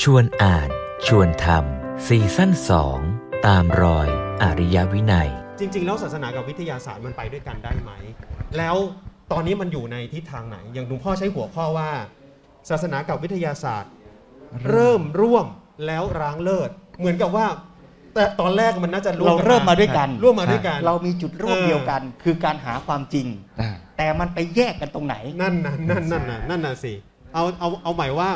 ชวนอ่านชวนทำซีซั่นสองตามรอยอริยวินัย จริง ๆ แล้วศาสนากับวิทยาศาสตร์มันไปด้วยกันได้ไหม แล้วตอนนี้มันอยู่ในทิศทางไหน อย่างหลวงพ่อใช้หัวข้อว่า ศาสนากับวิทยาศาสตร์ เริ่มร่วมแล้วร้างเลิศ เหมือนกับว่า แต่ตอนแรกมันน่าจะร่วมเรากันเริ่มมาด้วยกันร่วมมาด้วยกัน เรามีจุดร่วมเออเดียวกัน คือการหาความจริงอ่าแต่มันไปแยกกันตรงไหน นั่นนะนั่นนั่นนะนั่นน่ะสิเอาเอาเอาหมายว่า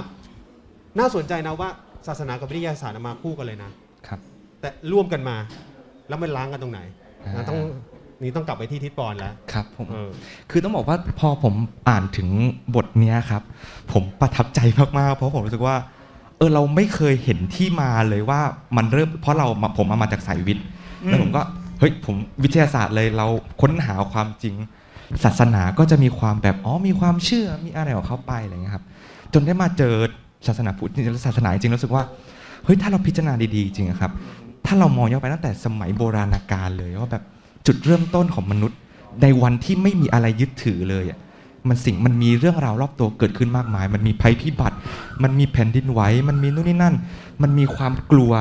น่าสนใจนะว่าศาสนากับวิทยาศาสตร์มาคู่กันเลยนะครับ แต่ร่วมกันมา แล้วมันล้างกันตรงไหนอ่านะต้องนี่ต้องกลับไปที่ทิศปอนแล้วครับผมเออคือต้องบอกว่าพอผมอ่านถึงบทเนี้ยครับ ผมประทับใจมากๆเพราะผมรู้สึกว่า เออเราไม่เคยเห็นที่มาเลยว่ามันเริ่ม เพราะเรามาผมเอามาจากสายวิทย์อืมแล้วผมก็เฮ้ยผมวิทยาศาสตร์เลยเราค้นหาความจริง ศาสนาก็จะมีความแบบอ๋อมีความเชื่อมีอะไรของเขาไปอะไรเงี้ยครับ จนได้มาเจอ ศาสนาพุทธจริงๆศาสนาจริงรู้สึกว่าเฮ้ยถ้าเราพิจารณาดีๆจริงครับ ถ้าเรามองย้อนไปตั้งแต่สมัยโบราณกาลเลยว่าแบบจุดเริ่มต้นของมนุษย์ ในวันที่ไม่มีอะไรยึดถือเลยอะมันสิ่งมันมีเรื่องราวรอบตัวเกิดขึ้นมากมาย มันมีภัยพิบัติ มันมีแผ่นดินไหวมันมีนู่นนี่นั่น มันมีความกลัว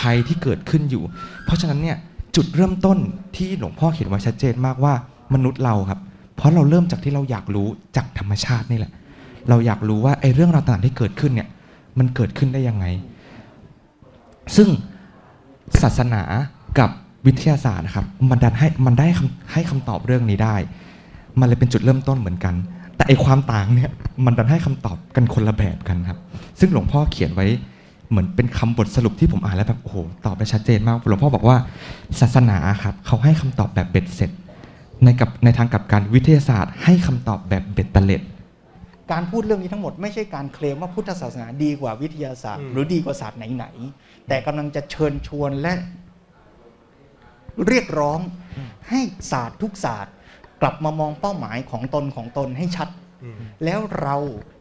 ภัยที่เกิดขึ้นอยู่ เพราะฉะนั้นเนี่ยจุดเริ่มต้นที่หลวงพ่อเขียนไว้ชัดเจนมากว่ามนุษย์เราครับ เพราะเราเริ่มจากที่เราอยากรู้จากธรรมชาตินี่แหละ เราอยากรู้ว่าไอ้เรื่องราวต่างๆที่เกิดขึ้นเนี่ยมันเกิดขึ้นได้ยังไง ซึ่งศาสนากับวิทยาศาสตร์นะครับมันดันให้มันได้ให้คำตอบเรื่องนี้ได้ มันเลยเป็นจุดเริ่มต้นเหมือนกัน แต่ไอความต่างเนี่ยมันดันให้คำตอบกันคนละแบบกันครับ ซึ่งหลวงพ่อเขียนไว้เหมือนเป็นคำบทสรุปที่ผมอ่านแล้วแบบโอ้โหตอบได้ชัดเจนมากหลวงพ่อบอกว่าศาสนาครับเขาให้คำตอบแบบเบ็ดเสร็จ ในกับในทางกับการวิทยาศาสตร์ ให้คำตอบแบบเบ็ดเตล็ด การพูดเรื่องนี้ทั้งหมดไม่ใช่การเคลมว่าพุทธศาสนาดีกว่าวิทยาศาสตร์อืมหรือดีกว่าศาสตร์ไหนๆแต่กำลังจะเชิญชวนและเรียกร้องให้ศาสตร์ทุกศาสตร์ กลับมามองเป้าหมายของตนของตนให้ชัดอืมแล้วเรา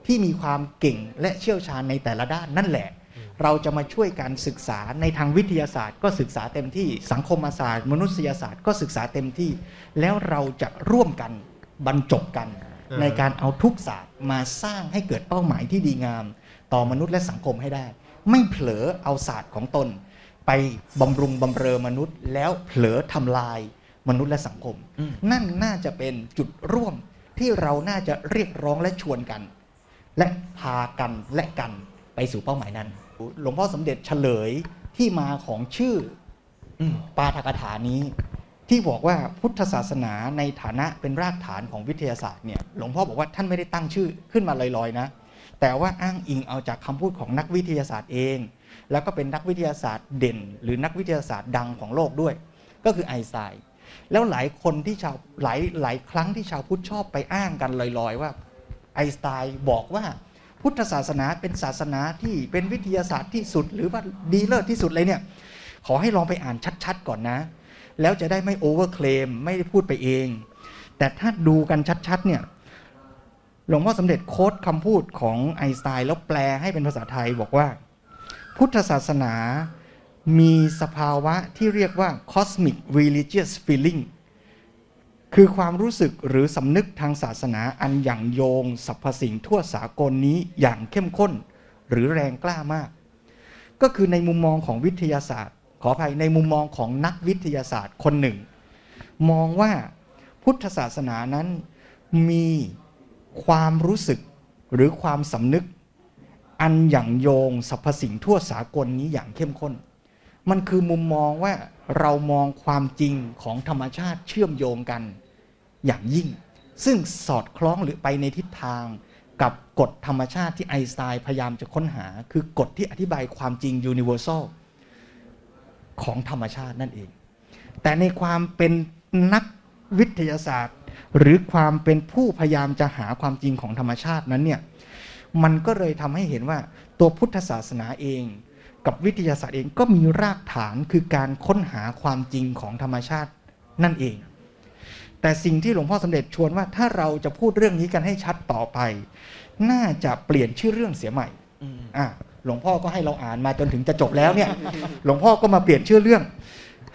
ที่มีความเก่งและเชี่ยวชาญในแต่ละด้านนั่นแหละ เราจะมาช่วยการศึกษาในทางวิทยาศาสตร์ ก็ศึกษาเต็มที่สังคมศาสตร์ มนุษยศาสตร์ก็ศึกษาเต็มที่ แล้วเราจะร่วมกันบรรจบกันอ่า ในการเอาทุกศาสตร์มาสร้างให้เกิดเป้าหมายที่ดีงาม ต่อมนุษย์และสังคมให้ได้ ไม่เผลอเอาศาสตร์ของตน ไปบำรุงบำเรอมนุษย์ แล้วเผลอทำลายมนุษย์และสังคมอืมนั่นน่าจะเป็นจุดร่วมที่เราน่าจะเรียกร้องและชวนกัน และพากันและกันไปสู่เป้าหมายนั้น หลวงพ่อสมเด็จเฉลยที่มาของชื่ออืมปาฐกถานี้ ที่บอกว่าพุทธศาสนาในฐานะเป็นรากฐานของวิทยาศาสตร์เนี่ยหลวงพ่อบอกว่าท่านไม่ได้ตั้งชื่อขึ้นมาลอยๆนะแต่ว่าอ้างอิงเอาจากคำพูดของนักวิทยาศาสตร์เอง แล้วก็เป็นนักวิทยาศาสตร์เด่น หรือนักวิทยาศาสตร์ดังของโลกด้วย ก็คือไอน์สไตน์แล้วหลายคนที่ชาวหลายหลายครั้งที่ชาวพุทธชอบไปอ้างกันลอยๆ ว่าไอน์สไตน์บอกว่าพุทธศาสนาเป็นศาสนาที่เป็นวิทยาศาสตร์ที่สุด หรือว่าดีเลิศที่สุดเลยเนี่ยขอให้ลองไปอ่านชัด ๆ ก่อนนะ แล้วจะได้ไม่ overclaim ไม่ได้พูดไปเอง แต่ถ้าดูกันชัดๆเนี่ยหลวงพ่อสมเด็จ quote คำพูดของไอน์สไตน์แล้วแปลให้เป็นภาษาไทยบอกว่า พุทธศาสนามีสภาวะที่เรียกว่า cosmic religious feeling คือความรู้สึกหรือสำนึกทางศาสนาอันอย่างโยงสรรพสิ่งทั่วสากลนี้อย่างเข้มข้น หรือแรงกล้ามาก ก็คือในมุมมองของวิทยาศาสตร์ ขออภัยในมุมมองของนักวิทยาศาสตร์คนหนึ่ง มองว่าพุทธศาสนานั้นมีความรู้สึกหรือความสำนึก อันอย่างโยงสรรพสิ่งทั่วสากลนี้อย่างเข้มข้น มันคือมุมมองว่าเรามองความจริงของธรรมชาติเชื่อมโยงกันอย่างยิ่ง ซึ่งสอดคล้องหรือไปในทิศทางกับกฎธรรมชาติที่ไอน์สไตน์พยายามจะค้นหา คือกฎที่อธิบายความจริง universal ของธรรมชาตินั่นเอง แต่ในความเป็นนักวิทยาศาสตร์ หรือความเป็นผู้พยายามจะหาความจริงของธรรมชาตินั้นเนี่ยมันก็เลยทำให้เห็นว่าตัวพุทธศาสนาเอง กับวิทยาศาสตร์เองก็มีรากฐานคือการค้นหาความจริงของธรรมชาตินั่นเอง แต่สิ่งที่หลวงพ่อสมเด็จชวนว่าถ้าเราจะพูดเรื่องนี้กันให้ชัดต่อไป น่าจะเปลี่ยนชื่อเรื่องเสียใหม่อะหลวงพ่อก็ให้เราอ่านมาจนถึงจะจบแล้วเนี่ย หลวงพ่อก็มาเปลี่ยนชื่อเรื่อง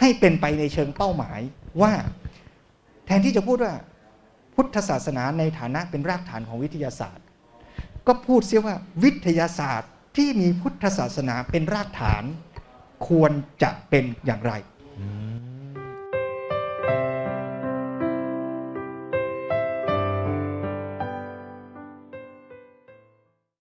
ให้เป็นไปในเชิงเป้าหมายว่า แทนที่จะพูดว่า พุทธศาสนาในฐานะเป็นรากฐานของวิทยาศาสตร์ ก็พูดเสียว่าวิทยาศาสตร์ที่มีพุทธศาสนาเป็นรากฐาน ควรจะเป็นอย่างไร